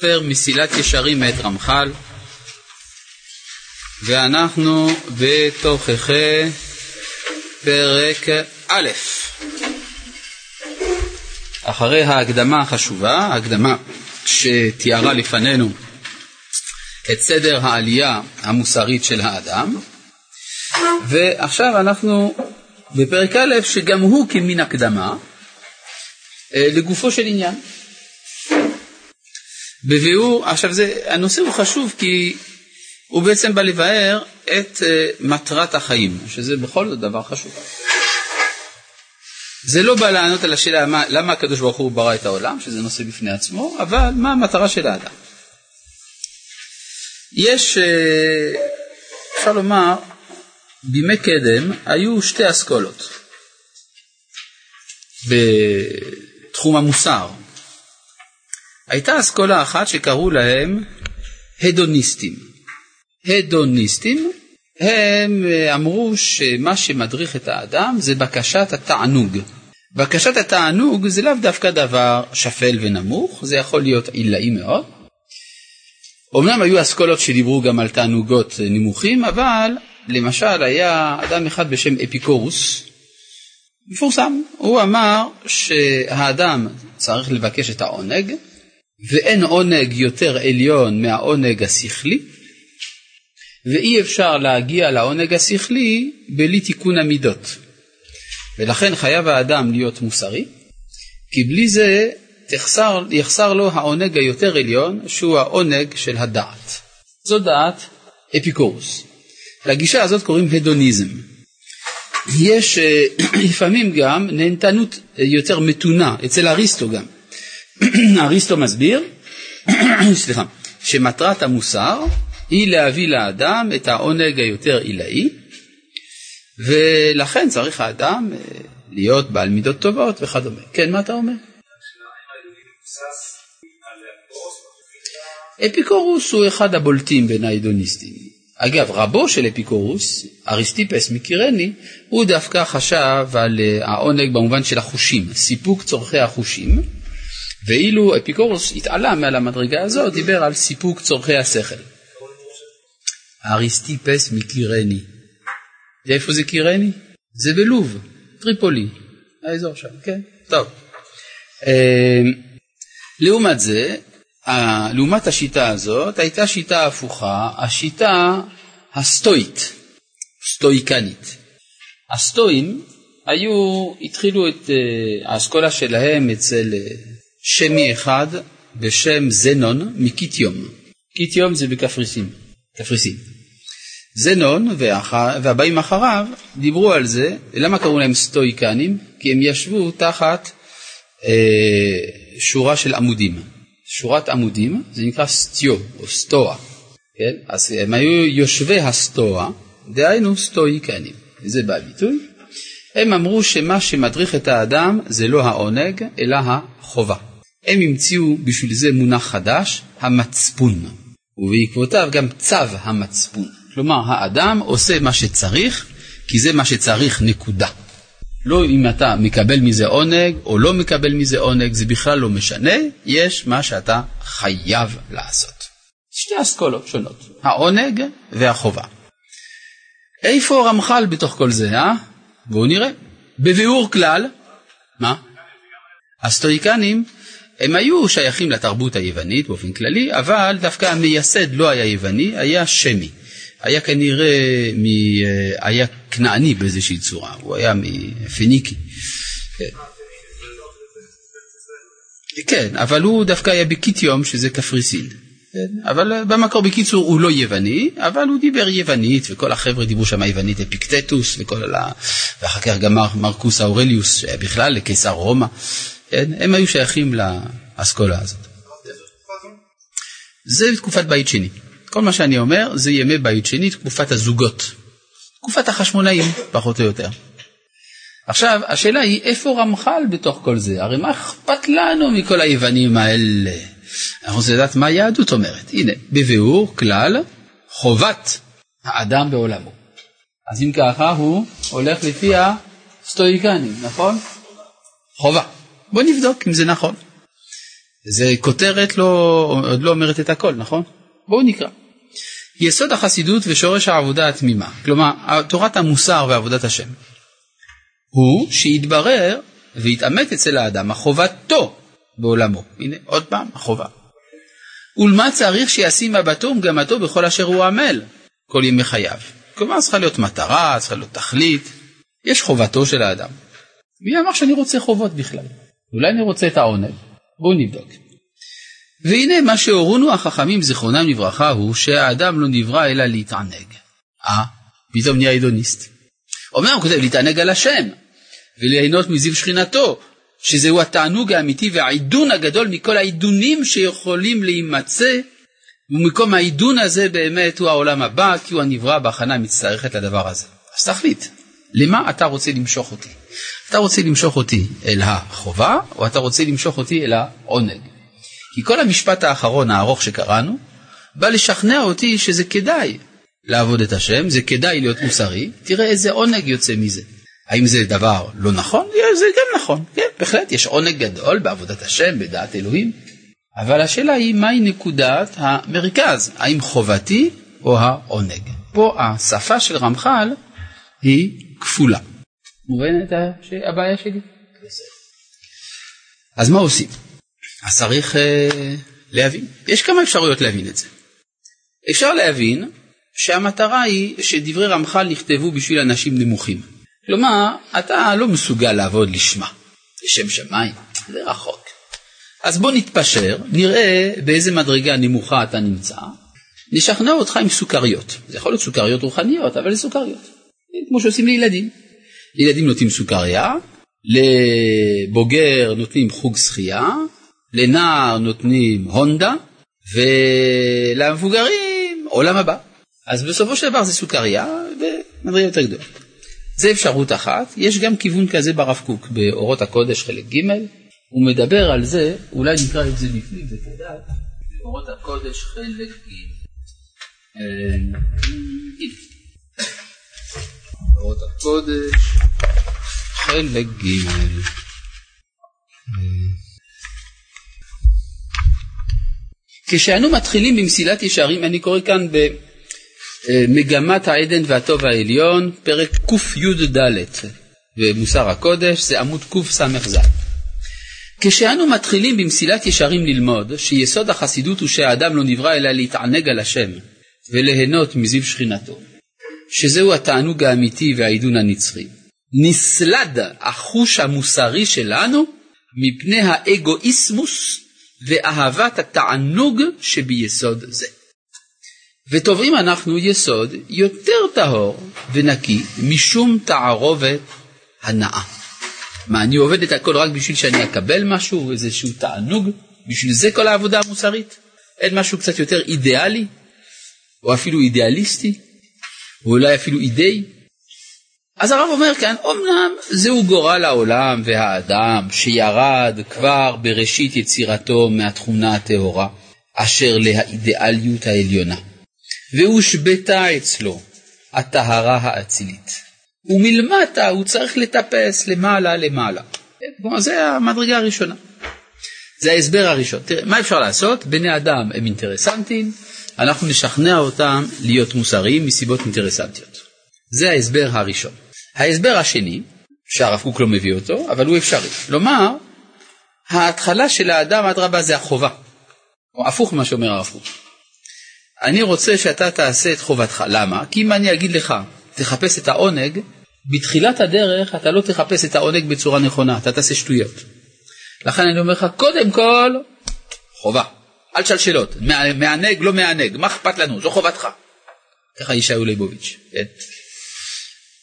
ספר מסילת ישרים מאת רמח"ל, ואנחנו בתוככי פרק א', אחרי ההקדמה החשובה, ההקדמה שתיארה לפנינו את סדר העלייה המוסרית של האדם, ועכשיו אנחנו בפרק א', שגם הוא כמין הקדמה אה, לגופו של עניין. בביאור, עכשיו זה, הנושא הוא חשוב כי הוא בעצם בא לבאר את uh, מטרת החיים, שזה בכל זאת דבר חשוב. זה לא בא לענות על השאלה מה, למה הקדוש ברוך הוא ברא את העולם, שזה נושא בפני עצמו, אבל מה המטרה של האדם. יש, uh, אפשר לומר, בימי קדם היו שתי אסכולות בתחום המוסר. הייתה אסכולה אחת שקראו להם הדוניסטים. הדוניסטים, הם אה, אמרו שמה שמדריך את האדם זה בקשת התענוג. בקשת התענוג זה לאו דווקא דבר שפל ונמוך, זה יכול להיות עילאי מאוד. אמנם היו אסכולות שדיברו גם על תענוגות נמוכים, אבל למשל היה אדם אחד בשם אפיקורוס, מפורסם, הוא אמר שהאדם צריך לבקש את העונג, ואין עונג יותר עליון מהעונג השכלי, ואי אפשר להגיע לעונג השכלי בלי תיקון המידות. ולכן חייב האדם להיות מוסרי, כי בלי זה תחסר, יחסר לו העונג היותר עליון, שהוא העונג של הדעת. זו דעת אפיקורוס. לגישה הזאת קוראים הדוניזם. יש אה, לפעמים גם נהנתנות יותר מתונה, אצל אריסטו גם. אריסטו מסביר, סליחה, שמטרת המוסר היא להביא לאדם את העונג היותר עילאי, ולכן צריך האדם אה, להיות בעל מידות טובות וכדומה. כן, מה אתה אומר? אפיקורוס הוא אחד הבולטים בין ההידוניסטים. אגב, רבו של אפיקורוס, אריסטיפס מקירני, הוא דווקא חשב על אה, העונג במובן של החושים, סיפוק צורכי החושים, ואילו אפיקורוס התעלה מעל המדרגה הזאת, דיבר על סיפוק צורכי השכל. אריסטיפס מקירני. ואיפה זה קירני? זה בלוב, טריפולי, האזור שם, כן? טוב. אה, לעומת זה, לעומת השיטה הזאת, הייתה שיטה הפוכה, השיטה הסטואית, סטואיקנית. הסטואים היו, התחילו את אה, האסכולה שלהם אצל אה, שמי אחד בשם זנון מקיטיום. קיטיום זה בקפריסין, קפריסין. זנון והבאים אחריו דיברו על זה, למה קראו להם סטואיקנים? כי הם ישבו תחת אה, שורה של עמודים. שורת עמודים, זה נקרא סטיו או סטואה, כן? אז הם היו יושבי הסטואה, דהיינו סטואיקנים, וזה בא ביטוי. הם אמרו שמה שמדריך את האדם זה לא העונג, אלא החובה. הם המציאו בשביל זה מונח חדש, המצפון, ובעקבותיו גם צו המצפון. כלומר, האדם עושה מה שצריך, כי זה מה שצריך, נקודה. לא אם אתה מקבל מזה עונג או לא מקבל מזה עונג, זה בכלל לא משנה, יש מה שאתה חייב לעשות. שתי אסכולות שונות, העונג והחובה. איפה רמח"ל בתוך כל זה, אה? בואו נראה. בביאור כלל, מה? הסטואיקנים הם היו שייכים לתרבות היוונית באופן כללי, אבל דווקא המייסד לא היה יווני, היה שמי. היה כנראה, מ... היה כנעני באיזושהי צורה, הוא היה מפיניקי. כן. כן, אבל הוא דווקא היה בקיטיום שזה קפריסין. כן? אבל במקור בקיצור הוא לא יווני, אבל הוא דיבר יוונית, וכל החבר'ה דיברו שם יוונית, אפיקטטוס, וכל ה... ואחר כך גם מרקוס אורליוס, שהיה בכלל לקיסר רומא, כן? הם היו שייכים לאסכולה הזאת. זה תקופת בית שני. כל מה שאני אומר זה ימי בית שני, תקופת הזוגות. תקופת החשמונאים, פחות או יותר. עכשיו, השאלה היא, איפה רמח"ל בתוך כל זה? הרי מה אכפת לנו מכל היוונים האלה? אנחנו רוצים לדעת מה היהדות אומרת. הנה, בביאור כלל חובת האדם בעולמו. אז אם ככה, הוא הולך לפי הסטואיקנים, נכון? חובה. בוא נבדוק אם זה נכון. זה כותרת לא, עוד לא אומרת את הכל, נכון? בואו נקרא. יסוד החסידות ושורש העבודה התמימה, כלומר תורת המוסר ועבודת השם, הוא שיתברר ויתעמת אצל האדם החובתו בעולמו. הנה עוד פעם החובה. ולמה צריך שישים מבטו ומגמתו בכל אשר הוא עמל כל ימי חייו. כלומר צריכה להיות מטרה, צריכה להיות תכלית, יש חובתו של האדם. מי אמר שאני רוצה חובות בכלל? אולי אני רוצה את העונג. בואו נבדוק. והנה מה שהורונו החכמים זיכרונם לברכה הוא שהאדם לא נברא אלא להתענג. אה, פתאום נהיה הידוניסט. אומר הוא כותב להתענג על השם וליהנות מזיו שכינתו שזהו התענוג האמיתי והעידון הגדול מכל העידונים שיכולים להימצא ומקום העידון הזה באמת הוא העולם הבא כי הוא הנברא בהכנה המצטרכת לדבר הזה. אז תחליט, למה אתה רוצה למשוך אותי? אתה רוצה למשוך אותי אל החובה או אתה רוצה למשוך אותי אל העונג? כי כל המשפט האחרון הארוך שקראנו בא לשכנע אותי שזה כדאי לעבוד את השם, זה כדאי להיות מוסרי, תראה איזה עונג יוצא מזה. האם זה דבר לא נכון? זה גם נכון, כן, בהחלט, יש עונג גדול בעבודת השם, בדעת אלוהים, אבל השאלה היא מהי נקודת המרכז, האם חובתי או העונג. פה השפה של רמח"ל היא כפולה. מובנת הבעיה שלי? אז מה עושים? אז צריך uh, להבין. יש כמה אפשרויות להבין את זה. אפשר להבין שהמטרה היא שדברי רמח"ל נכתבו בשביל אנשים נמוכים. כלומר, אתה לא מסוגל לעבוד לשמה, לשם שמיים, זה רחוק. אז בוא נתפשר, נראה באיזה מדרגה נמוכה אתה נמצא, נשכנע אותך עם סוכריות. זה יכול להיות סוכריות רוחניות, אבל זה סוכריות. כמו שעושים לילדים. לילדים נותנים סוכריה, לבוגר נותנים חוג שחייה, לנער נותנים הונדה, ולמבוגרים עולם הבא. אז בסופו של דבר זה סוכריה ומדרגה יותר גדולה. זה אפשרות אחת, יש גם כיוון כזה ברב קוק באורות הקודש חלק ג', הוא מדבר על זה, אולי נקרא את זה בפנים ותדע, באורות הקודש חלק ג'. אורות הקודש חלק ג'. כשאנו מתחילים במסילת ישרים, אני קורא כאן במגמת העדן והטוב העליון, פרק קי"ד במוסר הקודש, זה עמוד קס"ז. כשאנו מתחילים במסילת ישרים ללמוד שיסוד החסידות הוא שהאדם לא נברא אלא להתענג על השם וליהנות מזיו שכינתו, שזהו התענוג האמיתי והעידון הנצחי, נסלד החוש המוסרי שלנו מפני האגואיסמוס ואהבת התענוג שביסוד זה. וטובים אנחנו יסוד יותר טהור ונקי משום תערובת הנאה. מה, אני עובד את הכל רק בשביל שאני אקבל משהו, איזשהו תענוג? בשביל זה כל העבודה המוסרית? אין משהו קצת יותר אידיאלי? או אפילו אידיאליסטי? או אולי אפילו אידאי? אז הרב אומר כאן, אמנם זהו גורל העולם והאדם שירד כבר בראשית יצירתו מהתכונה הטהורה, אשר להאידיאליות העליונה, והושבתה אצלו הטהרה האצילית, ומלמטה הוא צריך לטפס למעלה למעלה. זה המדרגה הראשונה. זה ההסבר הראשון. תראה, מה אפשר לעשות? בני אדם הם אינטרסנטים, אנחנו נשכנע אותם להיות מוסריים מסיבות אינטרסנטיות. זה ההסבר הראשון. ההסבר השני, שהרב קוק לא מביא אותו, אבל הוא אפשרי. לומר, ההתחלה של האדם, אדרבה, זה החובה. או הפוך ממה שאומר הרב קוק. אני רוצה שאתה תעשה את חובתך. למה? כי אם אני אגיד לך, תחפש את העונג, בתחילת הדרך אתה לא תחפש את העונג בצורה נכונה, אתה תעשה שטויות. לכן אני אומר לך, קודם כל, חובה. אל תשאל שאלות, מענג, לא מענג, מה אכפת לנו, זו חובתך. ככה ישעיהו ליבוביץ', כן?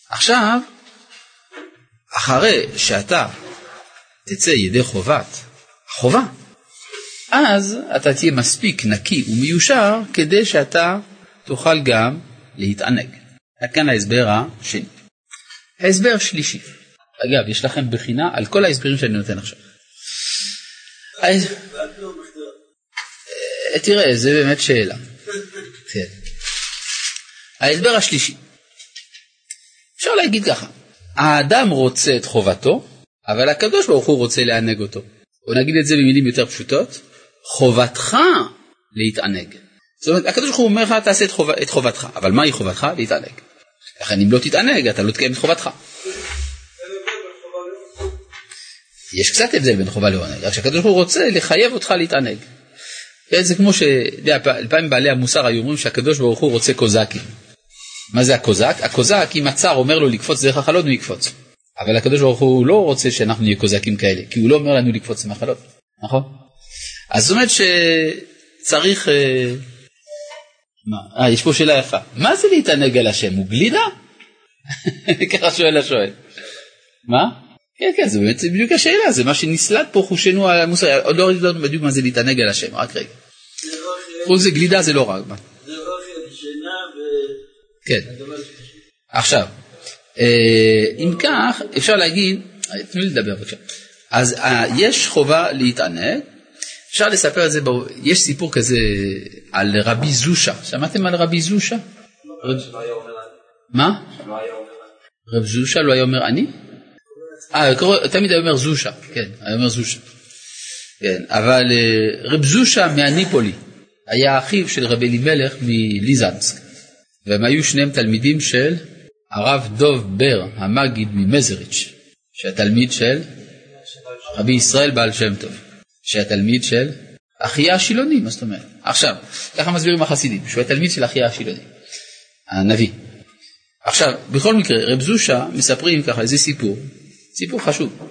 עכשיו, אחרי שאתה תצא ידי חובת חובה, אז אתה תהיה מספיק נקי ומיושר כדי שאתה תוכל גם להתענג. עד כאן ההסבר השני. ההסבר השלישי, אגב, יש לכם בחינה על כל ההסברים שאני נותן עכשיו. אה, תראה, זה באמת שאלה. כן. ההסבר השלישי, אפשר להגיד ככה, האדם רוצה את חובתו, אבל הקדוש ברוך הוא רוצה לענג אותו. או נגיד את זה במילים יותר פשוטות, חובתך להתענג. זאת אומרת, הקדוש ברוך הוא אומר לך, תעשה את, חוב... את חובתך, אבל מהי חובתך? להתענג. לכן אם לא תתענג, אתה לא תקיים את חובתך. יש קצת הבדל בין חובה לעונג, רק שהקדוש ברוך הוא רוצה לחייב אותך להתענג. כן, זה כמו שפעמים בעלי המוסר היו אומרים שהקדוש ברוך הוא רוצה קוזקים. מה זה הקוזק? הקוזק אם הצר אומר לו לקפוץ דרך החלון הוא יקפוץ. אבל הקדוש ברוך הוא לא רוצה שאנחנו נהיה קוזקים כאלה, כי הוא לא אומר לנו לקפוץ מהחלון, נכון? אז זאת אומרת שצריך... אה? אה, יש פה שאלה יפה. מה זה להתענג על השם? הוא גלידה? ככה שואל השואל. מה? כן, כן, זה באמת בדיוק השאלה, זה מה שנסלט פה חושנו על המוסר, עוד לא ראיתי בדיוק מה זה להתענג על השם, רק רגע. חוץ זה גלידה זה לא רק. כן. עכשיו, אה, אם כך, אפשר להגיד, תנו לי לדבר בבקשה. אז אה, יש חובה להתענג, אפשר לספר את זה, יש סיפור כזה על רבי זושה, שמעתם על רבי זושה? מה? רב זושה לא היה אומר אני? אה, תמיד היה אומר זושה, כן, היה אומר זושה. כן, אבל אה, רב זושה מהניפולי היה אחיו של רבי אלימלך מליזנסק, והם היו שניהם תלמידים של הרב דוב בר, המגיד ממזריץ', שהתלמיד של רבי ישראל בעל שם טוב, שהתלמיד של אחיה השילוני, מה זאת אומרת? עכשיו, ככה מסבירים החסידים, שהוא התלמיד של אחיה השילוני, הנביא. עכשיו, בכל מקרה, רב זושה מספרים ככה איזה סיפור, סיפור חשוב.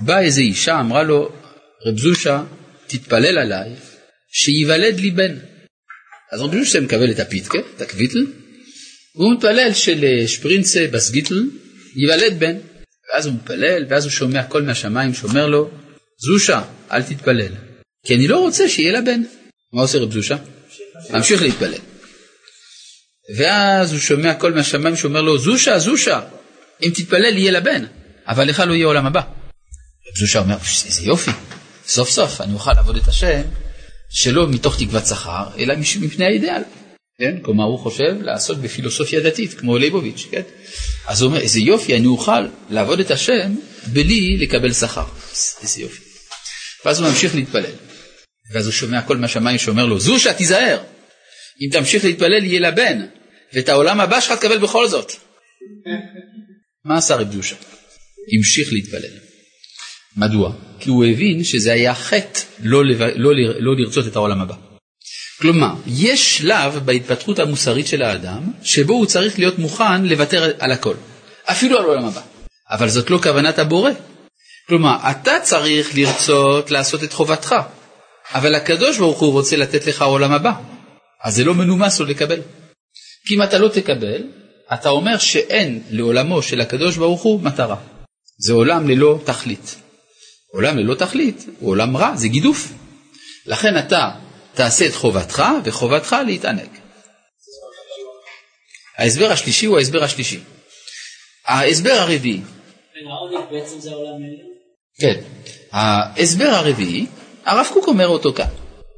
באה איזה אישה, אמרה לו, רב זושה, תתפלל עליי, שייוולד לי בן. אז רב זושה מקבל את הפיתקה, את הקוויטל, והוא מתפלל שלשפרינצה בת גיטל ייוולד בן. ואז הוא מתפלל, ואז הוא שומע קול מהשמיים שאומר לו, זושה, אל תתפלל, כי אני לא רוצה שיהיה לה בן. מה עושה רב זושה? ממשיך להתפלל. ואז הוא שומע קול מהשמיים שאומר לו, זושה, זושה, אם תתפלל יהיה לה בן, אבל לך לא יהיה עולם הבא. רב זושה אומר, איזה יופי, סוף סוף אני אוכל לעבוד את השם, שלא מתוך תקוות שכר, אלא מפני האידאל. כן? כלומר הוא חושב לעסוק בפילוסופיה דתית כמו ליבוביץ', כן? אז הוא אומר איזה יופי אני אוכל לעבוד את השם בלי לקבל שכר, איזה יופי. ואז הוא ממשיך להתפלל, ואז הוא שומע קול מהשמיים שאומר לו זושה תיזהר, אם תמשיך להתפלל יהיה לה בן, ואת העולם הבא שלך תקבל בכל זאת. מה עשה רב זושה? המשיך להתפלל. מדוע? כי הוא הבין שזה היה חטא לא, לא, לא, לא לרצות את העולם הבא. כלומר, יש שלב בהתפתחות המוסרית של האדם, שבו הוא צריך להיות מוכן לוותר על הכל, אפילו על עולם הבא. אבל זאת לא כוונת הבורא. כלומר, אתה צריך לרצות לעשות את חובתך, אבל הקדוש ברוך הוא רוצה לתת לך עולם הבא, אז זה לא מנומס לו לקבל. כי אם אתה לא תקבל, אתה אומר שאין לעולמו של הקדוש ברוך הוא מטרה. זה עולם ללא תכלית. עולם ללא תכלית הוא עולם רע, זה גידוף. לכן אתה תעשה את חובתך וחובתך להתענג. ההסבר השלישי הוא ההסבר השלישי. ההסבר הרביעי. כן. ההסבר הרביעי, הרב קוק אומר אותו כאן.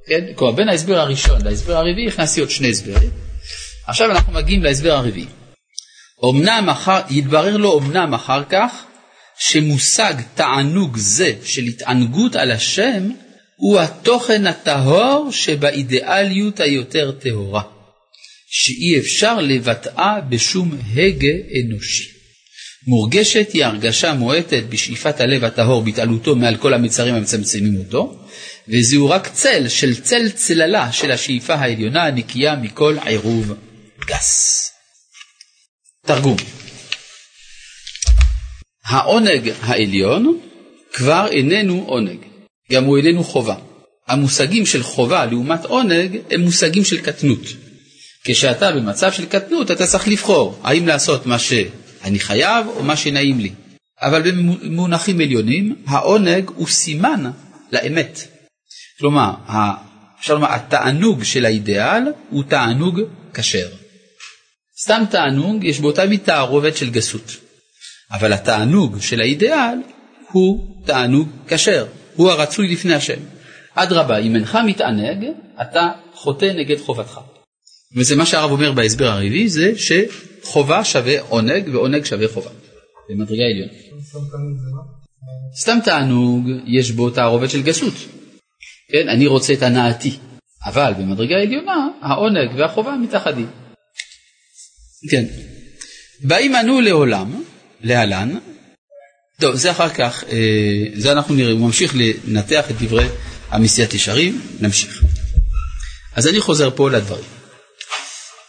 כן? כלומר בין ההסבר הראשון להסבר הרביעי הכנסתי עוד שני הסברים. עכשיו אנחנו מגיעים להסבר הרביעי. אמנם אחר, יתברר לו אמנם אחר כך שמושג תענוג זה של התענגות על השם הוא התוכן הטהור שבאידיאליות היותר טהורה, שאי אפשר לבטאה בשום הגה אנושי. מורגשת היא הרגשה מועטת בשאיפת הלב הטהור בהתעלותו מעל כל המצרים המצמצמים אותו, וזהו רק צל של צל צללה של השאיפה העליונה הנקייה מכל עירוב גס. תרגום העונג העליון כבר איננו עונג. גם הוא איננו חובה. המושגים של חובה לעומת עונג הם מושגים של קטנות. כשאתה במצב של קטנות אתה צריך לבחור האם לעשות מה שאני חייב או מה שנעים לי. אבל במונחים עליונים העונג הוא סימן לאמת. כלומר, אפשר לומר, התענוג של האידיאל הוא תענוג כשר. סתם תענוג יש באותה מידה תערובת של גסות. אבל התענוג של האידיאל הוא תענוג כשר. הוא הרצוי לפני השם. אדרבה, אם אינך מתענג, אתה חוטא נגד חובתך. וזה מה שהרב אומר בהסבר הרביעי, זה שחובה שווה עונג ועונג שווה חובה. במדרגה עליונה. סתם תענוג, יש בו תערובת של גסות. כן, אני רוצה את הנאתי, אבל במדרגה העליונה העונג והחובה מתאחדים. כן. באים אנו לעולם, להלן, טוב, זה אחר כך, אה, זה אנחנו נראה, הוא ממשיך לנתח את דברי המסיעת ישרים, נמשיך. אז אני חוזר פה לדברים.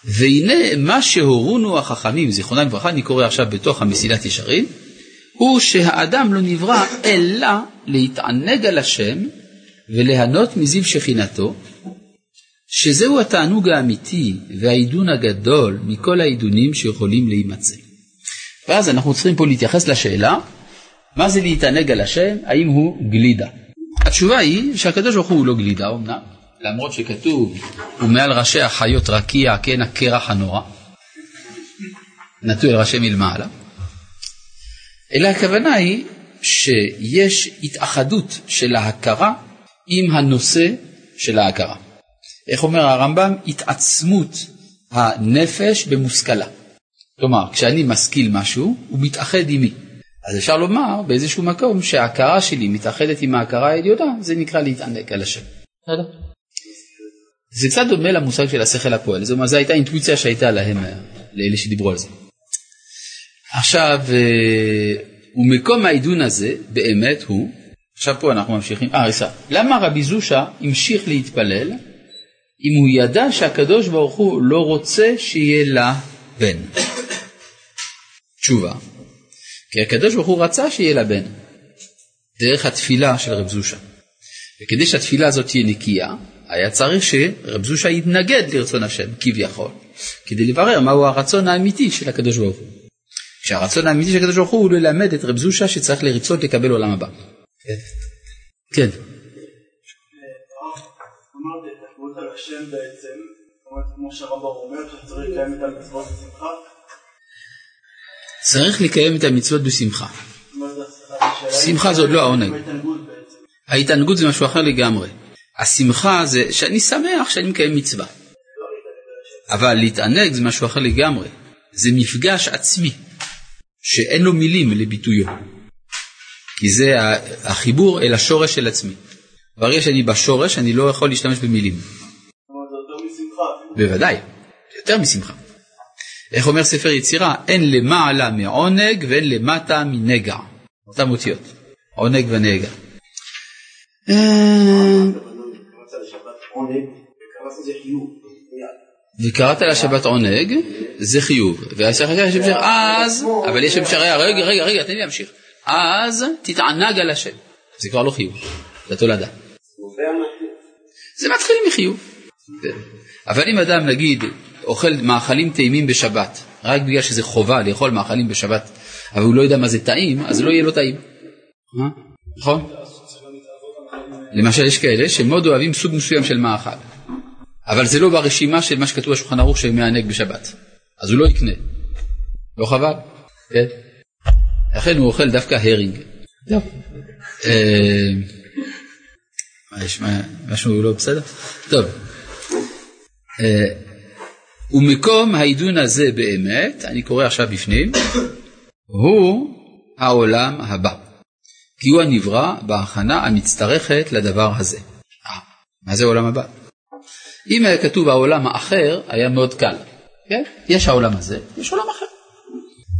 והנה מה שהורונו החכמים, זיכרונם לברכה, אני קורא עכשיו בתוך המסילת ישרים, הוא שהאדם לא נברא אלא להתענג על השם וליהנות מזיו שכינתו, שזהו התענוג האמיתי והעידון הגדול מכל העידונים שיכולים להימצא. ואז אנחנו צריכים פה להתייחס לשאלה, מה זה להתענג על השם, האם הוא גלידה? התשובה היא שהקדוש ברוך הוא לא גלידה אמנם, למרות שכתוב, ומעל ראשי החיות רקיע כן הקרח הנורא, נטו אל ראשי מלמעלה, אלא הכוונה היא שיש התאחדות של ההכרה עם הנושא של ההכרה. איך אומר הרמב"ם? התעצמות הנפש במושכלה. כלומר, כשאני משכיל משהו, הוא מתאחד עימי. אז אפשר לומר באיזשהו מקום שההכרה שלי מתאחדת עם ההכרה העליונה, זה נקרא להתענק על השם. זה קצת דומה למושג של השכל הפועל, זאת אומרת, זו הייתה אינטואיציה שהייתה להם, לאלה שדיברו על זה. עכשיו, אה, ומקום העידון הזה באמת הוא, עכשיו פה אנחנו ממשיכים, אה, ריסה, למה רבי זושה המשיך להתפלל אם הוא ידע שהקדוש ברוך הוא לא רוצה שיהיה לה בן? תשובה, כי הקדוש ברוך הוא רצה שיהיה לה בן, דרך התפילה של רב זושה. וכדי שהתפילה הזאת תהיה נקייה, היה צריך שרב זושה יתנגד לרצון השם, כביכול, כדי לברר מהו הרצון האמיתי של הקדוש ברוך הוא. כשהרצון האמיתי של הקדוש ברוך הוא הוא ללמד את רב זושה שצריך לרצות לקבל עולם הבא. כן. כן. צריך לקיים את המצוות בשמחה. שמחה זה עוד לא העונג. ההתענגות זה משהו אחר לגמרי. השמחה זה שאני שמח שאני מקיים מצווה. אבל להתענג זה משהו אחר לגמרי. זה מפגש עצמי. שאין לו מילים לביטויו. כי זה החיבור אל השורש של עצמי. ברגע שאני בשורש, אני לא יכול להשתמש במילים. בוודאי, יותר משמחה. איך אומר ספר יצירה? אין למעלה מעונג ואין למטה מנגע. אותם אותיות, עונג ונגע. וקראת לשבת עונג, זה חיוב. אז, אבל יש המשך, רגע, רגע, רגע, תן לי להמשיך. אז תתענג על השם. זה כבר לא חיוב, זה תולדה. זה מתחיל מחיוב. אבל אם אדם, נגיד, אוכל מאכלים טעימים בשבת, רק בגלל שזה חובה לאכול מאכלים בשבת, אבל הוא לא יודע מה זה טעים, אז לא יהיה לו טעים. נכון? למשל יש כאלה שמאוד אוהבים סוג מסוים של מאכל. אבל זה לא ברשימה של מה שכתוב בשולחן ערוך שמענג בשבת. אז הוא לא יקנה. לא חבל? כן. לכן הוא אוכל דווקא הרינג. זהו. אה, משהו לא בסדר? טוב. ומקום העידון הזה באמת, אני קורא עכשיו בפנים, הוא העולם הבא. כי הוא הנברא בהכנה המצטרכת לדבר הזה. אה, מה זה העולם הבא? אם היה כתוב העולם האחר, היה מאוד קל. כן? יש העולם הזה, יש עולם אחר.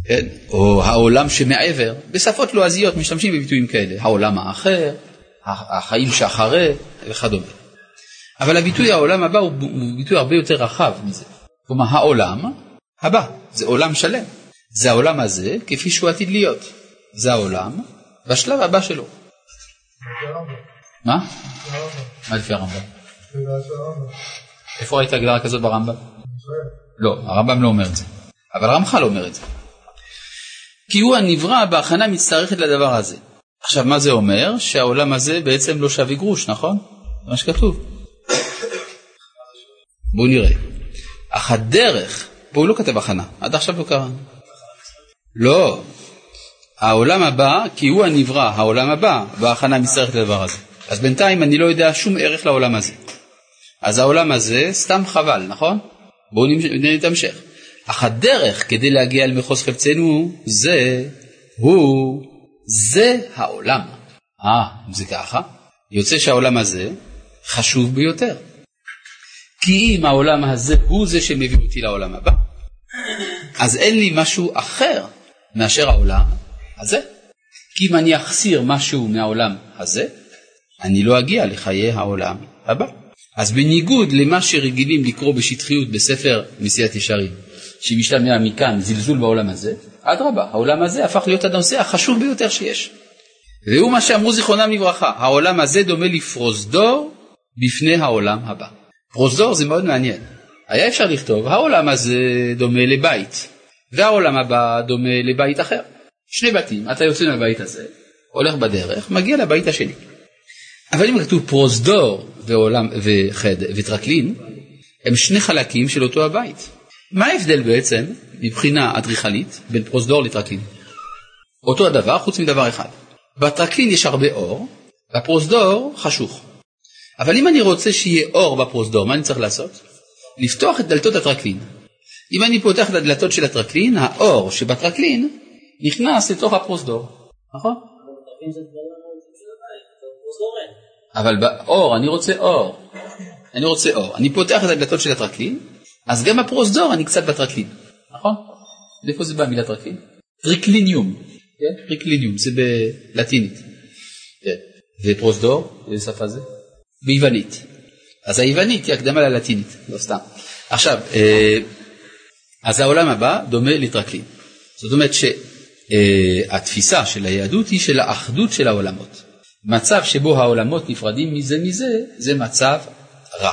כן? או העולם שמעבר, בשפות לועזיות משתמשים בביטויים כאלה, העולם האחר, החיים שאחרי וכדומה. אבל הביטוי העולם הבא הוא ביטוי הרבה יותר רחב מזה. כלומר העולם הבא, זה עולם שלם. זה העולם הזה כפי שהוא עתיד להיות. זה העולם בשלב הבא שלו. מה? מה לפי הרמב"ם? איפה ראית הגדרה כזאת ברמב"ם? לא, הרמב"ם לא אומר את זה, אבל רמח"ל אומר את זה. כי הוא הנברא בהכנה מצטרכת לדבר הזה. עכשיו, מה זה אומר? שהעולם הזה בעצם לא שווה גרוש, נכון? זה מה שכתוב. בואו נראה. אך הדרך, פה הוא לא כתב הכנה, עד עכשיו לא קרה. לא, העולם הבא, כי הוא הנברא, העולם הבא, בהכנה מצטרכת לדבר הזה. אז בינתיים אני לא יודע שום ערך לעולם הזה. אז העולם הזה סתם חבל, נכון? בואו נתמשך. אך הדרך כדי להגיע אל מחוז חפצנו זה, הוא, זה העולם. אה, אם זה ככה, יוצא שהעולם הזה חשוב ביותר. כי אם העולם הזה הוא זה שמביא אותי לעולם הבא, אז אין לי משהו אחר מאשר העולם הזה. כי אם אני אחסיר משהו מהעולם הזה, אני לא אגיע לחיי העולם הבא. אז בניגוד למה שרגילים לקרוא בשטחיות בספר מסיעת ישרים, שמשתמע מכאן זלזול בעולם הזה, אדרבה, העולם הזה הפך להיות הנושא החשוב ביותר שיש. והוא מה שאמרו זיכרונם לברכה, העולם הזה דומה לפרוזדור בפני העולם הבא. פרוזדור זה מאוד מעניין. היה אפשר לכתוב, העולם הזה דומה לבית, והעולם הבא דומה לבית אחר. שני בתים, אתה יוצא מהבית הזה, הולך בדרך, מגיע לבית השני. אבל אם כתוב פרוזדור ועולם, וחד, וטרקלין, הם שני חלקים של אותו הבית. מה ההבדל בעצם, מבחינה אדריכלית, בין פרוזדור לטרקלין? אותו הדבר, חוץ מדבר אחד. בטרקלין יש הרבה אור, בפרוזדור חשוך. אבל אם אני רוצה שיהיה אור בפרוזדור, מה אני צריך לעשות? לפתוח את דלתות הטרקלין. אם אני פותח את הדלתות של הטרקלין, האור שבטרקלין נכנס לתוך הפרוזדור, נכון? אבל באור, אני רוצה אור. אני רוצה אור. אני פותח את הדלתות של הטרקלין, אז גם הפרוזדור אני קצת בטרקלין, נכון? מאיפה זה בא המילה טרקלין? triclinium, כן? triclinium, זה בלטינית. כן. ופרוזדור, איזה שפה זה? ביוונית. אז היוונית היא הקדמה ללטינית, לא סתם. עכשיו, אה, אז העולם הבא דומה לטרקלין. זאת אומרת שהתפיסה של היהדות היא של האחדות של העולמות. מצב שבו העולמות נפרדים מזה מזה, זה מצב רע.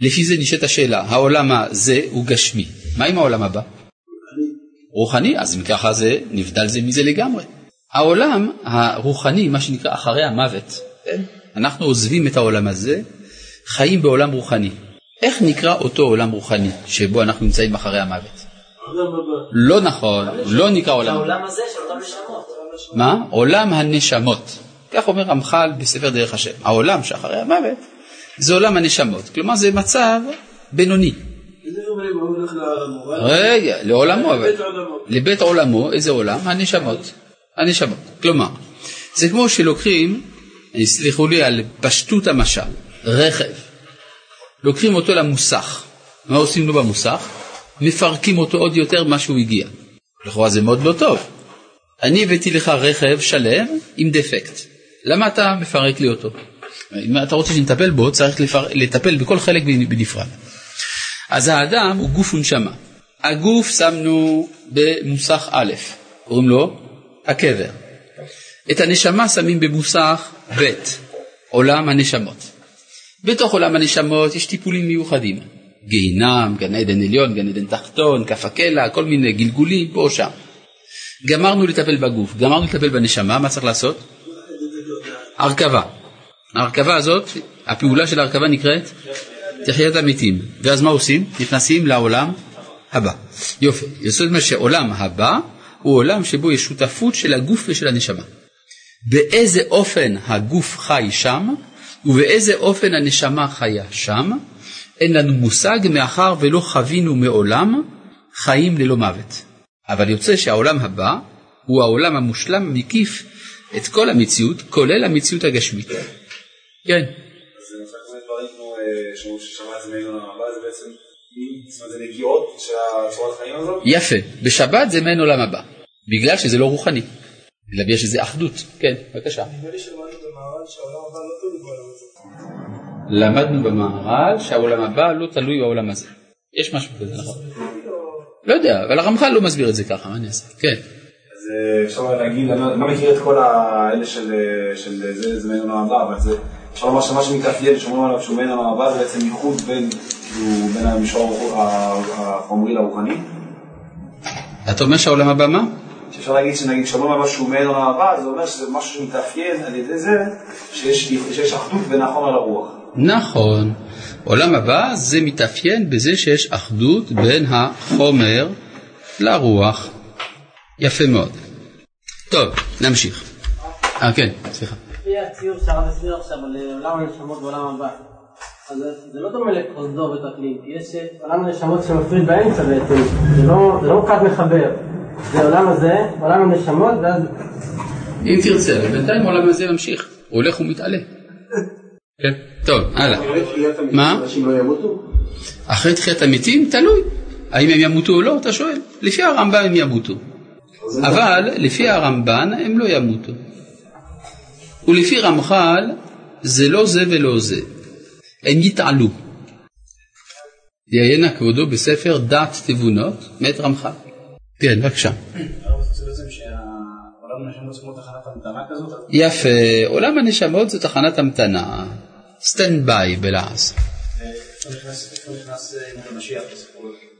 לפי זה נשאלת השאלה, העולם הזה הוא גשמי, מה עם העולם הבא? רוחני, אז אם ככה זה נבדל זה מזה לגמרי. העולם הרוחני, מה שנקרא אחרי המוות, כן? אנחנו עוזבים את העולם הזה, חיים בעולם רוחני. איך נקרא אותו עולם רוחני שבו אנחנו נמצאים אחרי המוות? לא נכון, לא נקרא עולם. העולם הזה של אותם נשמות. מה? עולם הנשמות. כך אומר רמח"ל בספר דרך השם. העולם שאחרי המוות זה עולם הנשמות. כלומר זה מצב בינוני. רגע, לעולמו, לבית עולמו, איזה עולם? הנשמות. הנשמות. כלומר, זה כמו שלוקחים, סליחו לי על פשטות המשל, רכב, לוקחים אותו למוסך, מה עושים לו במוסך? מפרקים אותו עוד יותר ממה שהוא הגיע. לכאורה זה מאוד לא טוב. אני הבאתי לך רכב שלם עם דפקט, למה אתה מפרק לי אותו? אם אתה רוצה שנטפל בו, צריך לפר... לטפל בכל חלק בנפרד. אז האדם הוא גוף ונשמה. הגוף שמנו במוסך א', קוראים לו הקבר. את הנשמה שמים במוסך ב', עולם הנשמות. בתוך עולם הנשמות יש טיפולים מיוחדים. גיהינם, גן עדן עליון, גן עדן תחתון, כף הקלע, כל מיני גלגולים פה או שם. גמרנו לטפל בגוף, גמרנו לטפל בנשמה, מה צריך לעשות? הרכבה. ההרכבה הזאת, הפעולה של ההרכבה נקראת תחיית המתים. ואז מה עושים? נכנסים לעולם הבא. יופי, זאת אומרת שעולם הבא הוא עולם שבו יש שותפות של הגוף ושל הנשמה. באיזה אופן הגוף חי שם ובאיזה אופן הנשמה חיה שם, אין לנו מושג מאחר ולא חווינו מעולם חיים ללא מוות. אבל יוצא שהעולם הבא הוא העולם המושלם המקיף את כל המציאות, כולל המציאות הגשמית. כן. יפה, בשבת זה מעין עולם הבא, בגלל שזה לא רוחני, אלא בגלל שזה אחדות. כן, בבקשה. למדנו במהר"ל שהעולם הבא לא תלוי בעולם הזה. יש משהו כזה, נכון? לא יודע, אבל הרמח"ל לא מסביר את זה ככה, מה אני אעשה? כן. אז אה, אפשר להגיד, אני לא מכיר את כל האלה של זה, זה מעין עולם הבא, אבל זה, אפשר לומר שמה שמתאפיין, שאומרים עליו שהוא מעין עולם הבא, זה בעצם ייחוד בין, כאילו, בין המישור החומרי לרוחני. אתה אומר שהעולם הבא מה? שאפשר להגיד שנגיד שאומרים עליו שהוא מעין הבא, זה אומר שזה משהו שמתאפיין על ידי זה שיש אחדות בין החומר לרוח. נכון. עולם הבא זה מתאפיין בזה שיש אחדות בין החומר לרוח. יפה מאוד. טוב, נמשיך. אה, כן, סליחה. לפי הציור שהרב הסביר עכשיו על עולם הנשמות בעולם הבא, אז זה לא דומה לפרוזדור וטקלין, כי יש עולם הנשמות שמפריד באמצע בעצם, זה לא, זה לא רק מחבר, זה העולם הזה, עולם הנשמות, ואז... אם תרצה, בינתיים העולם הזה ממשיך, הוא הולך ומתעלה. כן. טוב, הלאה. מה? לא? אחרי תחיית המתים, תלוי. האם הם ימותו או לא, אתה שואל. לפי הרמב"ם הם ימותו. אבל לפי הרמב"ן הם לא ימותו. ולפי רמח"ל זה לא זה ולא זה. הם יתעלו. יעיין נא כבודו בספר דעת תבונות מאת רמח"ל. כן, בבקשה. יפה, עולם הנשמות זה תחנת המתנה, stand by בלעז.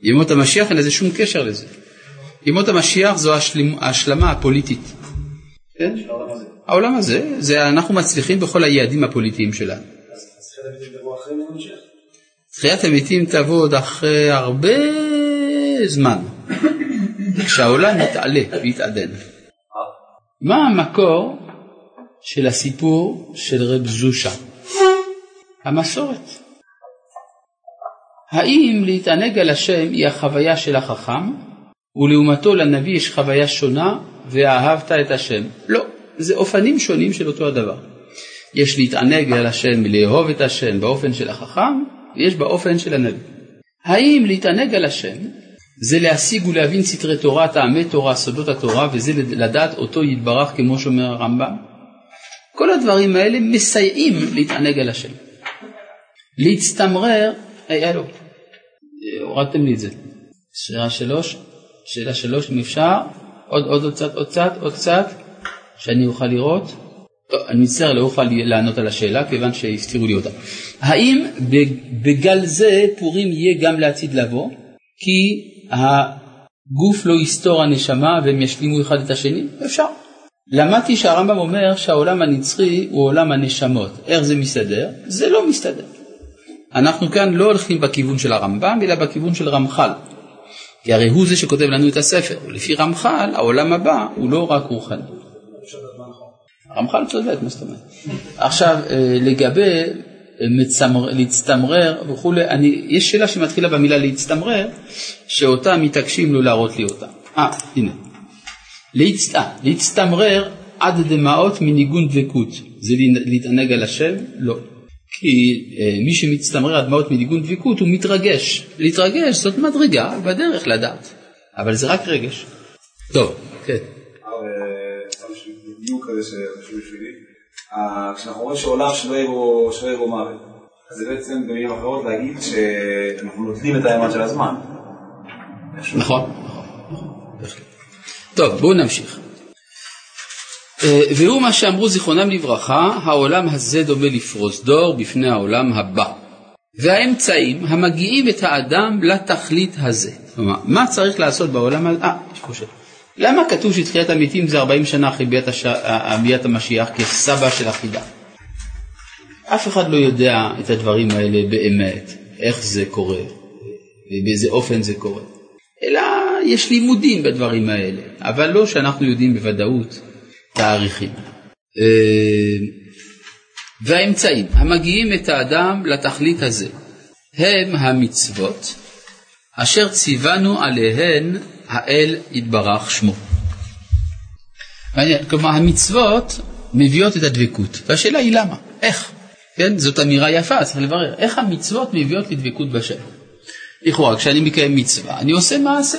ימות המשיח אין לזה שום קשר לזה. ימות המשיח זו השלמ- ההשלמה הפוליטית. כן? העולם הזה, זה אנחנו מצליחים בכל היעדים הפוליטיים שלנו. תחיית המתים תבוא עוד אחרי הרבה זמן, כשהעולם יתעלה ויתעדן. מה המקור של הסיפור של רב זושה? המסורת. האם להתענג על השם היא החוויה של החכם, ולעומתו לנביא יש חוויה שונה, ואהבת את השם? לא, זה אופנים שונים של אותו הדבר. יש להתענג על השם, לאהוב את השם באופן של החכם, ויש באופן של הנביא. האם להתענג על השם זה להשיג ולהבין סתרי תורה, טעמי תורה, סודות התורה, וזה לדעת אותו יתברך כמו שאומר הרמב"ם? כל הדברים האלה מסייעים להתענג על השם. להצטמרר, היי, הלו, הורדתם לי את זה. שאלה שלוש, שאלה שלוש אם אפשר, עוד, עוד קצת, עוד קצת, עוד קצת, שאני אוכל לראות. טוב, אני מצטער, לא אוכל לענות על השאלה כיוון שהסתירו לי אותה. האם בגל זה פורים יהיה גם לעתיד לבוא? כי הגוף לא יסתור הנשמה והם ישלימו אחד את השני? אפשר. למדתי שהרמב"ם אומר שהעולם הנצחי הוא עולם הנשמות. איך זה מסתדר? זה לא מסתדר. אנחנו כאן לא הולכים בכיוון של הרמב"ם, אלא בכיוון של רמח"ל. כי הרי הוא זה שכותב לנו את הספר. ולפי רמח"ל, העולם הבא הוא לא רק רוחני. רמח"ל צודק, מה זאת אומרת? עכשיו, לגבי מצמר, להצטמרר וכולי, אני, יש שאלה שמתחילה במילה להצטמרר, שאותה מתעקשים לא להראות לי אותה. אה, הנה. להצט... להצטמרר עד דמעות מניגון דבקות, זה להתענג על השם? לא. כי אה, מי שמצטמרר עד דמעות מניגון דבקות הוא מתרגש. להתרגש זאת מדרגה בדרך לדעת, אבל זה רק רגש. טוב, כן. דיוק כזה שחשוב בשבילי. כשאנחנו אומרים שעולם שלא יהיה בו מוות, אז זה בעצם במילים אחרות להגיד שאנחנו נוטלים את הימן של הזמן. נכון. טוב, בואו נמשיך. והוא מה שאמרו זיכרונם לברכה, העולם הזה דומה לפרוס דור בפני העולם הבא. והאמצעים המגיעים את האדם לתכלית הזה. כלומר, מה צריך לעשות בעולם הזה? אה, יש פה שאלה. למה כתוב שתחיית המתים זה 40 שנה אחרי ביאת, הש... ביאת המשיח כסבא של החידה? אף אחד לא יודע את הדברים האלה באמת, איך זה קורה, ובאיזה אופן זה קורה. אלא יש לימודים בדברים האלה, אבל לא שאנחנו יודעים בוודאות תאריכים. והאמצעים המגיעים את האדם לתכלית הזה הם המצוות אשר ציוונו עליהן האל יתברך שמו. כלומר המצוות מביאות את הדבקות, והשאלה היא למה, איך, כן, זאת אמירה יפה, צריך לברר, איך המצוות מביאות לדבקות בשם. לכאורה, כשאני מקיים מצווה, אני עושה מעשה.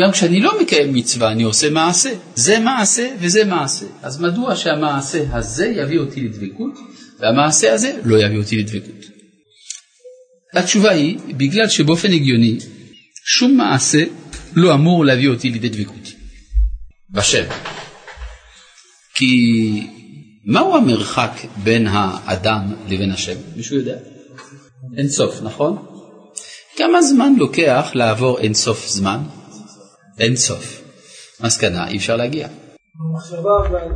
גם כשאני לא מקיים מצווה, אני עושה מעשה. זה מעשה וזה מעשה. אז מדוע שהמעשה הזה יביא אותי לדבקות, והמעשה הזה לא יביא אותי לדבקות? התשובה היא, בגלל שבאופן הגיוני, שום מעשה לא אמור להביא אותי לידי דבקות בשם. כי מהו המרחק בין האדם לבין השם? מישהו יודע? אין סוף, נכון? כמה זמן לוקח לעבור אין סוף זמן? אין סוף. מסקנה, אי אפשר להגיע. המחשבה אבל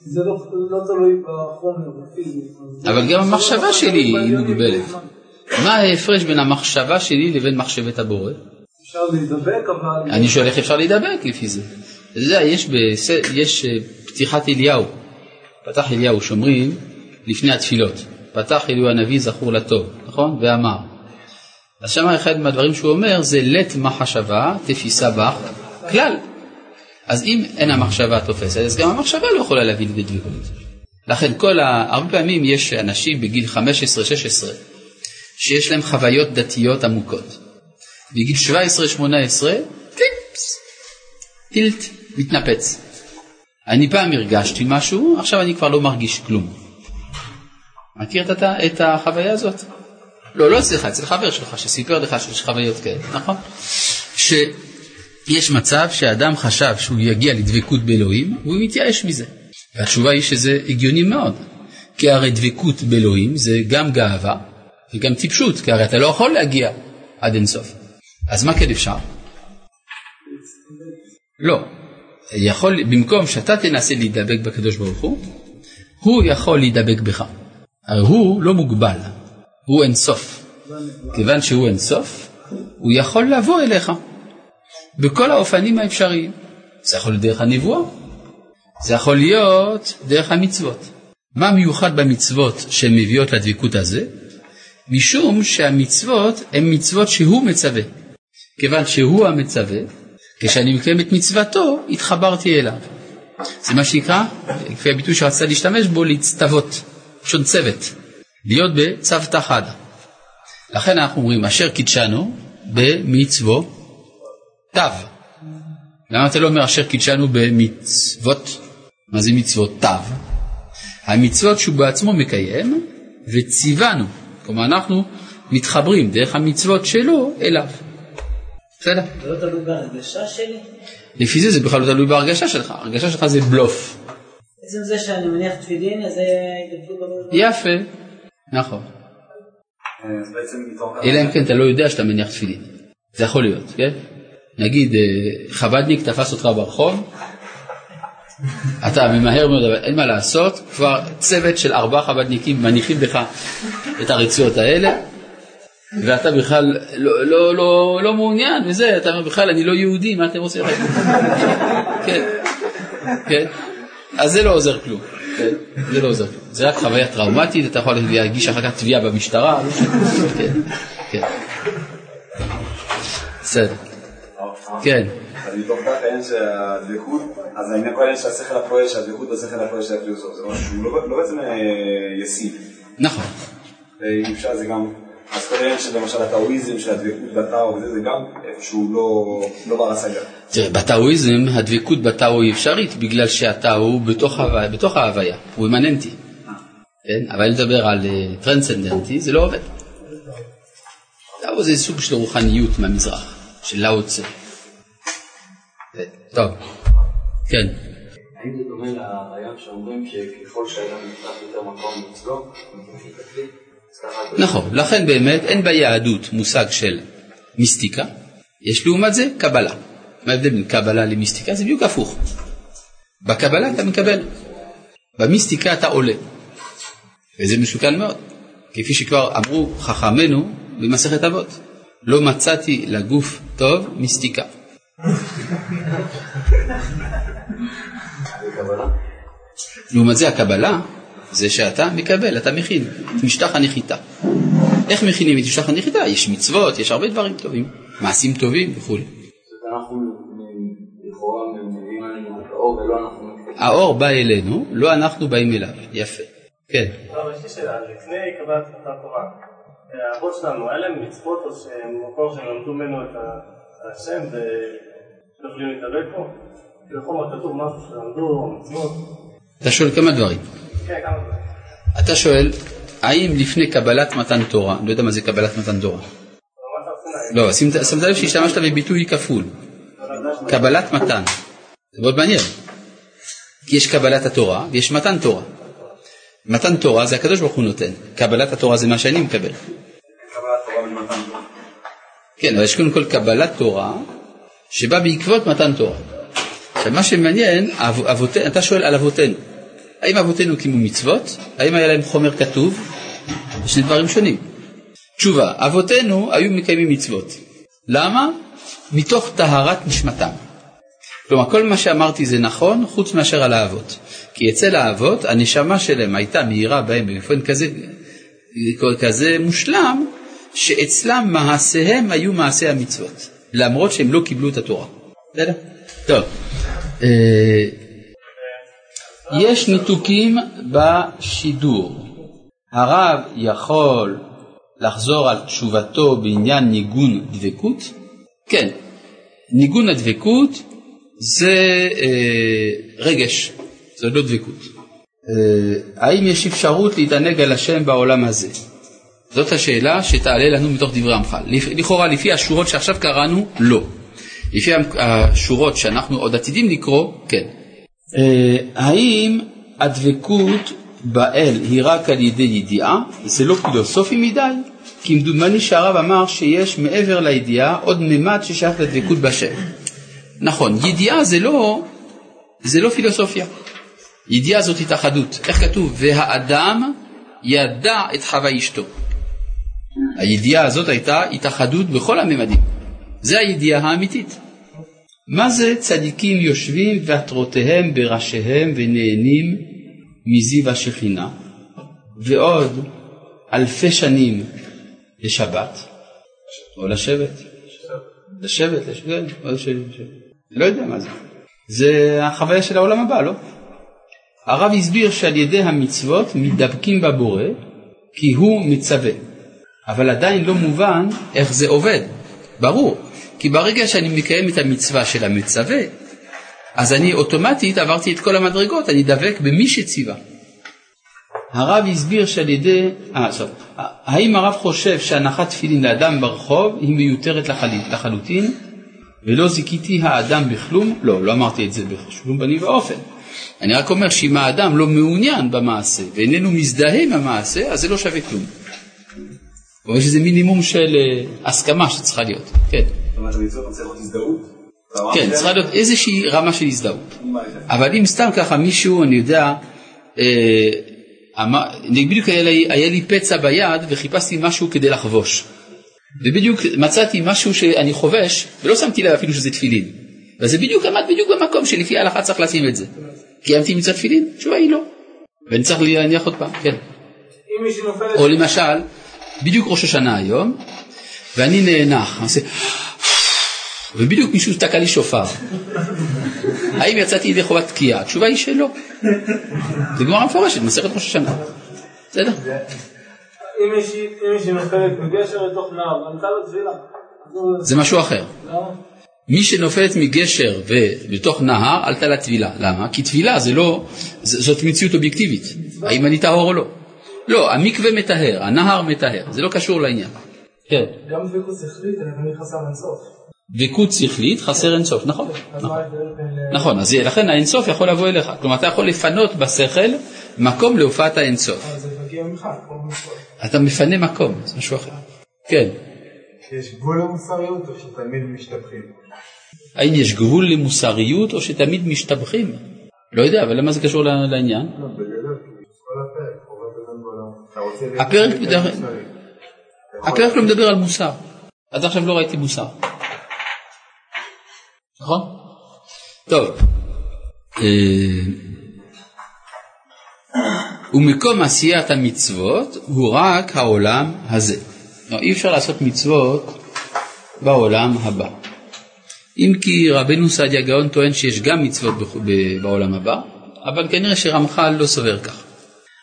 זה לא, לא תלוי בחומר, בפיזי. אבל גם המחשבה שלי היא מוגבלת. מה ההפרש בין המחשבה שלי לבין מחשבת הבורא? אפשר להידבק אבל... אני שואל איך אפשר להידבק לפי זה. יודע, יש, בס... יש פתיחת אליהו, פתח אליהו, שומרים לפני התפילות. פתח אליהו הנביא זכור לטוב, נכון? ואמר. אז שם אחד מהדברים שהוא אומר זה לית מחשבה תפיסה בך כלל. אז אם אין המחשבה תופסת, אז גם המחשבה לא יכולה להביא לידי דבקות. לכן כל ה... הרבה פעמים יש אנשים בגיל 15-16 שיש להם חוויות דתיות עמוקות. בגיל 17-18, טיפס, טילט, מתנפץ. אני פעם הרגשתי משהו, עכשיו אני כבר לא מרגיש כלום. מכיר את, את החוויה הזאת? לא, לא אצלך, אצל חבר שלך שסיפר לך שיש חוויות כאלה, נכון? שיש מצב שאדם חשב שהוא יגיע לדבקות באלוהים והוא מתייאש מזה. והתשובה היא שזה הגיוני מאוד, כי הרי דבקות באלוהים זה גם גאווה וגם טיפשות, כי הרי אתה לא יכול להגיע עד אינסוף. אז מה כן אפשר? לא. יכול, במקום שאתה תנסה להידבק בקדוש ברוך הוא, הוא יכול להידבק בך. הרי הוא לא מוגבל, הוא אינסוף. כיוון שהוא אינסוף, הוא יכול לבוא אליך בכל האופנים האפשריים. זה יכול להיות דרך הנבואה, זה יכול להיות דרך המצוות. מה מיוחד במצוות שהן מביאות לדבקות הזה? משום שהמצוות הן מצוות שהוא מצווה. כיוון שהוא המצווה, כשאני מקיים את מצוותו, התחברתי אליו. זה מה שנקרא, לפי הביטוי שרצתה להשתמש בו, להצטוות. לשון צוות, להיות בצוותא חד. לכן אנחנו אומרים אשר קידשנו במצוות תו. למה אתה לא אומר אשר קידשנו במצוות? מה זה מצוות תו? המצוות שהוא בעצמו מקיים וציוונו, כלומר אנחנו מתחברים דרך המצוות שלו אליו. בסדר? זה לא תלוי בהרגשה שלי? לפי זה זה בכלל לא תלוי בהרגשה שלך, הרגשה שלך זה בלוף. עצם זה שאני מניח תפילין, אז זה התדבקות בקדוש יפה, נכון. מתוך... אלא אם כן אתה לא יודע שאתה מניח תפילין. זה יכול להיות, כן? נגיד אה, חבדניק תפס אותך ברחוב, אתה ממהר מאוד, אבל אין מה לעשות, כבר צוות של ארבעה חבדניקים מניחים לך את הרצועות האלה, ואתה בכלל לא, לא, לא, לא מעוניין וזה, אתה אומר בכלל אני לא יהודי, מה אתם רוצים? כן, כן. אז זה לא עוזר כלום, כן? זה לא עוזר כלום. זה רק חוויה טראומטית, אתה יכול להגיש אחר כך תביעה במשטרה, כן, כן. בסדר. כן. אז מתוך כך העניין שהדבקות, אז העניין כל העניין של השכל הפועל, שהדבקות בשכל הפועל של הפילוסוף, זה משהו שהוא לא- לא בעצם אה, ישים. נכון. ואם אפשר זה גם, אז כל העניין של למשל הטאואיזם, של הדבקות בטאו, זה גם איפשהו לא, לא בר השגה. תראה, בטאואיזם הדבקות בטאו היא אפשרית בגלל שהטאו הוא בתוך, ההוויה, הוא אימננטי. כן? אבל אם נדבר על אה, טרנסצנדנטי זה לא עובד. טאו זה סוג של רוחניות מהמזרח, של לאו צה. אה, טוב, כן. האם זה דומה לרעיון שאומרים שככל שאדם נפתח יותר מקום אצלו. נכון, לכן באמת אין ביהדות מושג של מיסטיקה, יש לעומת זה קבלה. מה ההבדל בין קבלה למיסטיקה? זה בדיוק הפוך. בקבלה אתה מקבל, במיסטיקה אתה עולה. וזה מסוכן מאוד, כפי שכבר אמרו חכמינו במסכת אבות, לא מצאתי לגוף טוב מיסטיקה. לעומת זה הקבלה זה שאתה מקבל, אתה מכין את משטח הנחיתה. איך מכינים את משטח הנחיתה? יש מצוות, יש הרבה דברים טובים, מעשים טובים וכו'. אנחנו לכאורה מביאים עלינו את האור ולא אנחנו... האור בא אלינו, לא אנחנו באים אליו. יפה. כן. יש לי שאלה, לפני קבלת אותה תורה, האבות שלנו, היה להם מצוות או שהם מקור שהם למדו ממנו את השם כתוב משהו שלמדו? אתה שואל כמה דברים. כן, כמה דברים. אתה שואל, האם לפני קבלת מתן תורה, אני לא יודע מה זה קבלת מתן תורה. לא, שמת לב שהשתמשת בביטוי כפול. קבלת מתן. זה מאוד מעניין. כי יש קבלת התורה ויש מתן תורה. מתן תורה זה הקדוש ברוך הוא נותן. קבלת התורה זה מה שאני מקבל. קבלת תורה במתן תורה. כן, אבל יש קודם כל קבלת תורה שבא בעקבות מתן תורה. עכשיו מה שמעניין, אב- אבותינו, אתה שואל על אבותינו. האם אבותינו קיימו מצוות? האם היה להם חומר כתוב? זה שני דברים שונים. תשובה, אבותינו היו מקיימים מצוות. למה? מתוך טהרת נשמתם. כלומר, כל מה שאמרתי זה נכון, חוץ מאשר על האבות. כי אצל האבות, הנשמה שלהם הייתה מאירה בהם באופן כזה, כזה מושלם, שאצלם מעשיהם היו מעשי המצוות, למרות שהם לא קיבלו את התורה. בסדר? טוב. אה, יש ניתוקים בשידור. הרב יכול לחזור על תשובתו בעניין ניגון דבקות? כן, ניגון הדבקות זה אה, רגש, זה לא דבקות. אה, האם יש אפשרות להתענג על השם בעולם הזה? זאת השאלה שתעלה לנו מתוך דברי המח"ל. לכאורה, לפי השורות שעכשיו קראנו, לא. לפי השורות שאנחנו עוד עתידים לקרוא, כן. אה, האם הדבקות באל היא רק על ידי ידיעה? זה לא פילוסופי מדי? כי כמדומני שהרב אמר שיש מעבר לידיעה עוד ממד ששייך לדבקות בשם. נכון, ידיעה זה לא, זה לא פילוסופיה. ידיעה זאת התאחדות. איך כתוב? והאדם ידע את חווה אשתו. הידיעה הזאת הייתה התאחדות בכל הממדים. זה הידיעה האמיתית. מה זה צדיקים יושבים ועטרותיהם בראשיהם ונהנים מזיו השכינה, ועוד אלפי שנים לשבת, או לשבת, לשבת, לשבת, או לשבת, לא יודע מה זה. זה החוויה של העולם הבא, לא? הרב הסביר שעל ידי המצוות מתדבקים בבורא כי הוא מצווה, אבל עדיין לא מובן איך זה עובד. ברור, כי ברגע שאני מקיים את המצווה של המצווה, אז אני אוטומטית עברתי את כל המדרגות, אני דבק במי שציווה. הרב הסביר שעל ידי, אה, עכשיו, האם הרב חושב שהנחת תפילין לאדם ברחוב היא מיותרת לחלוטין ולא זיכיתי האדם בכלום? לא, לא אמרתי את זה בשום פנים ואופן. אני רק אומר שאם האדם לא מעוניין במעשה ואיננו מזדהה עם המעשה, אז זה לא שווה כלום. אבל יש איזה מינימום של אה, הסכמה שצריכה להיות, כן. כן, צריכה להיות איזושהי רמה של הזדהות. אבל אם סתם ככה מישהו, אני יודע, אה, בדיוק היה לי, היה לי פצע ביד וחיפשתי משהו כדי לחבוש. ובדיוק מצאתי משהו שאני חובש ולא שמתי לב אפילו שזה תפילין. וזה בדיוק עמד בדיוק במקום שלפי ההלכה צריך לשים את זה. קיימתי מצוות תפילין? התשובה היא לא. ואני צריך להניח עוד פעם, כן. או למשל, בדיוק ראש השנה היום, ואני נאנח, אני עושה... ובדיוק מישהו תקע לי שופר. האם יצאתי ידי חובת תקיעה? התשובה היא שלא. זה גמרא מפורשת, מסכת ראש השנה. בסדר? אם מישהי נופלת מגשר לתוך נהר, ענתה לו תפילה. זה משהו אחר. מי שנופלת מגשר ובתוך נהר, עלתה לה טבילה. למה? כי טבילה זה לא, זאת מציאות אובייקטיבית. האם אני טהור או לא? לא, המקווה מטהר, הנהר מטהר, זה לא קשור לעניין. כן. גם דבקות שכלית, אני חסר אינסוף. דבקות שכלית חסר אינסוף, נכון. נכון, אז לכן האינסוף יכול לבוא אליך. כלומר, אתה יכול לפנות בשכל מקום להופעת האינסוף. אתה מפנה מקום, זה משהו אחר. כן. יש גבול למוסריות או שתמיד משתבחים? האם יש גבול למוסריות או שתמיד משתבחים? לא יודע, אבל למה זה קשור לעניין? הפרק, הפרק לא מדבר על מוסר. עד עכשיו לא ראיתי מוסר. נכון? טוב. אה, ומקום עשיית המצוות הוא רק העולם הזה. לא, אי אפשר לעשות מצוות בעולם הבא. אם כי רבנו סעדיה גאון טוען שיש גם מצוות בעולם הבא, אבל כנראה שרמח"ל לא סובר כך.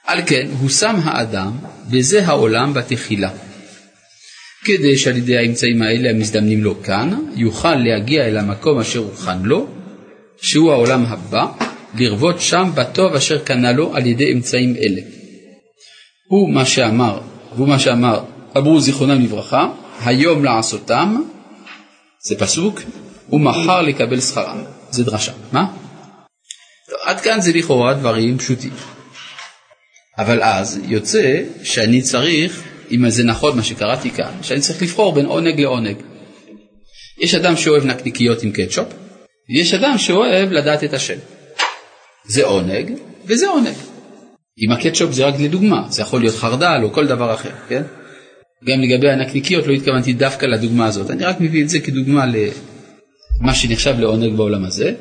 על כן, הוא שם האדם בזה העולם בתחילה. כדי שעל ידי האמצעים האלה המזדמנים לו כאן, יוכל להגיע אל המקום אשר הוכן לו, שהוא העולם הבא, לרבות שם בטוב אשר קנה לו על ידי אמצעים אלה. הוא מה שאמר, והוא מה שאמר, אמרו זיכרונם לברכה, היום לעשותם, זה פסוק, ומחר לקבל שכרם, זה דרשה. מה? עד כאן זה לכאורה דברים פשוטים. אבל אז יוצא שאני צריך אם זה נכון מה שקראתי כאן, שאני צריך לבחור בין עונג לעונג. יש אדם שאוהב נקניקיות עם קטשופ, ויש אדם שאוהב לדעת את השם. זה עונג וזה עונג. עם הקטשופ זה רק לדוגמה, זה יכול להיות חרדל או כל דבר אחר, כן? גם לגבי הנקניקיות לא התכוונתי דווקא לדוגמה הזאת, אני רק מביא את זה כדוגמה למה שנחשב לעונג בעולם הזה.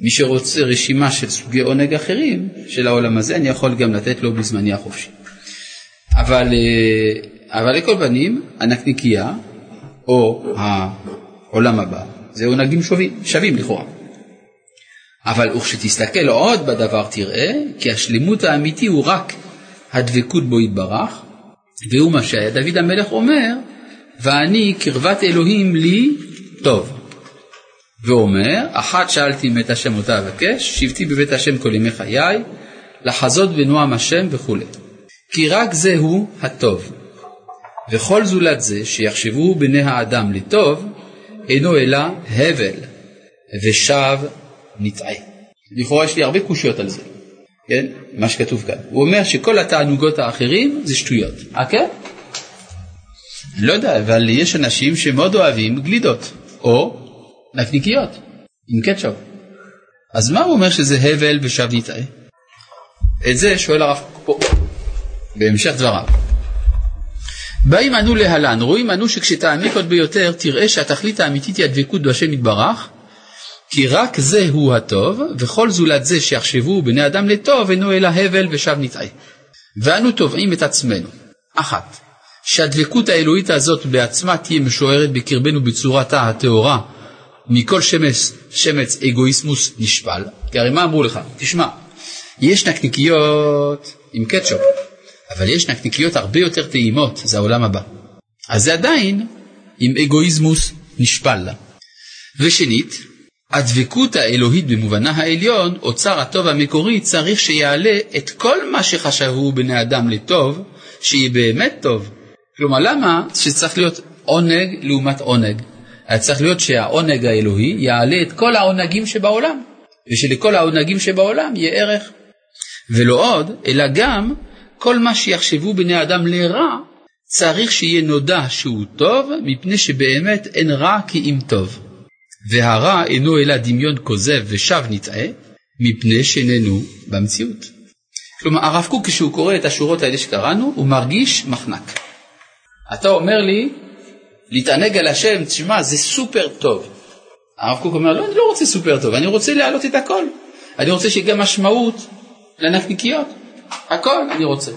מי שרוצה רשימה של סוגי עונג אחרים של העולם הזה, אני יכול גם לתת לו בזמני החופשי. אבל, אה, אבל לכל פנים, הנקניקייה, או העולם הבא, זה עונגים שווים, שווים לכאורה. אבל וכשתסתכל עוד בדבר תראה כי השלמות האמיתי הוא רק הדבקות בו יתברך, והוא מה שהיה דוד המלך אומר, ואני קרבת אלוהים לי טוב. ואומר, אחת שאלתי מת השם אותה אבקש, שבתי בבית השם כל ימי חיי, לחזות בנועם השם וכולי. כי רק זהו הטוב. וכל זולת זה שיחשבו בני האדם לטוב, אינו אלא הבל, ושב נטעה. לכאורה יש לי הרבה קושיות על זה, כן? מה שכתוב כאן. הוא אומר שכל התענוגות האחרים זה שטויות. אה כן? אני לא יודע, אבל יש אנשים שמאוד אוהבים גלידות, או נקניקיות, עם קטשופ. אז מה הוא אומר שזה הבל ושב נטעה? את זה שואל הרב פה, בהמשך דבריו. באים אנו להלן, רואים אנו שכשתעמיק עוד ביותר תראה שהתכלית האמיתית היא הדבקות בהשם יתברך, כי רק זה הוא הטוב, וכל זולת זה שיחשבו בני אדם לטוב אינו אלא הבל ושב נטעה. ואנו תובעים את עצמנו. אחת, שהדבקות האלוהית הזאת בעצמה תהיה משוערת בקרבנו בצורתה הטהורה מכל שמץ, שמץ אגואיסמוס נשפל. כי הרי מה אמרו לך? תשמע, יש נקניקיות עם קטשופ, אבל יש נקניקיות הרבה יותר טעימות, זה העולם הבא. אז זה עדיין עם אגואיזמוס נשפל. ושנית, הדבקות האלוהית במובנה העליון, אוצר הטוב המקורי, צריך שיעלה את כל מה שחשבו בני אדם לטוב, שיהיה באמת טוב. כלומר, למה שצריך להיות עונג לעומת עונג? היה צריך להיות שהעונג האלוהי יעלה את כל העונגים שבעולם, ושלכל העונגים שבעולם יהיה ערך. ולא עוד, אלא גם כל מה שיחשבו בני אדם לרע, צריך שיהיה נודע שהוא טוב, מפני שבאמת אין רע כי אם טוב. והרע אינו אלא דמיון כוזב ושב נטעה, מפני שאיננו במציאות. כלומר, הרב קוק כשהוא קורא את השורות האלה שקראנו, הוא מרגיש מחנק. אתה אומר לי, להתענג על השם, תשמע, זה סופר טוב. הרב קוק אומר, לא, אני לא רוצה סופר טוב, אני רוצה להעלות את הכל. אני רוצה שיהיה גם משמעות לנקניקיות. הכל אני רוצה.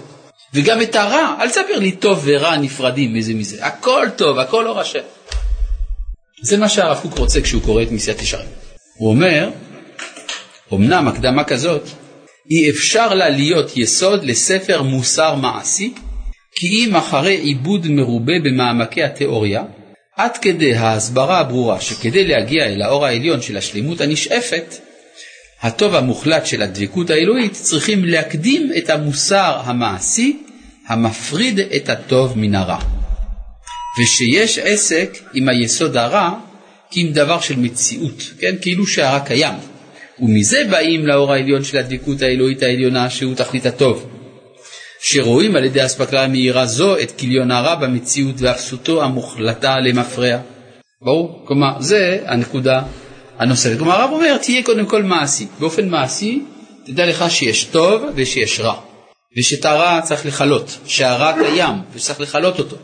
וגם את הרע, אל תספר לי טוב ורע נפרדים מזה מזה. הכל טוב, הכל אור השם. זה מה שהרב קוק רוצה כשהוא קורא את מסיעת ישרים. הוא אומר, אמנם הקדמה כזאת, אי אפשר לה להיות יסוד לספר מוסר מעשי, כי אם אחרי עיבוד מרובה במעמקי התיאוריה, עד כדי ההסברה הברורה שכדי להגיע אל האור העליון של השלמות הנשאפת, הטוב המוחלט של הדבקות האלוהית צריכים להקדים את המוסר המעשי המפריד את הטוב מן הרע. ושיש עסק עם היסוד הרע כעם דבר של מציאות, כן? כאילו שהרע קיים. ומזה באים לאור העליון של הדבקות האלוהית העליונה שהוא תכלית הטוב. שרואים על ידי אספקלריה מהירה זו את כליון הרע במציאות ואפסותו המוחלטה למפרע. ברור? כלומר, זה הנקודה הנוספת. כלומר, הרב אומר, תהיה קודם כל מעשי. באופן מעשי, תדע לך שיש טוב ושיש רע. ושאת הרע צריך לכלות, שהרע קיים וצריך לכלות אותו.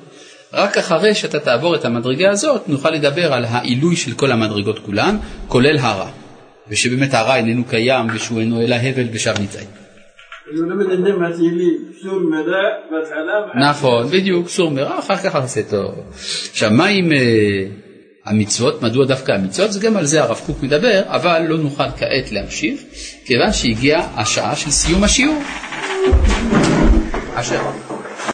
רק אחרי שאתה תעבור את המדרגה הזאת, נוכל לדבר על העילוי של כל המדרגות כולן, כולל הרע. ושבאמת הרע איננו קיים ושהוא אינו אלא הבל ושב נכון, בדיוק, סור מרע, אחר כך עשה טוב. עכשיו, מה עם... המצוות, מדוע דווקא המצוות, זה גם על זה הרב קוק מדבר, אבל לא נוכל כעת להמשיך, כיוון שהגיעה השעה של סיום השיעור. אשר.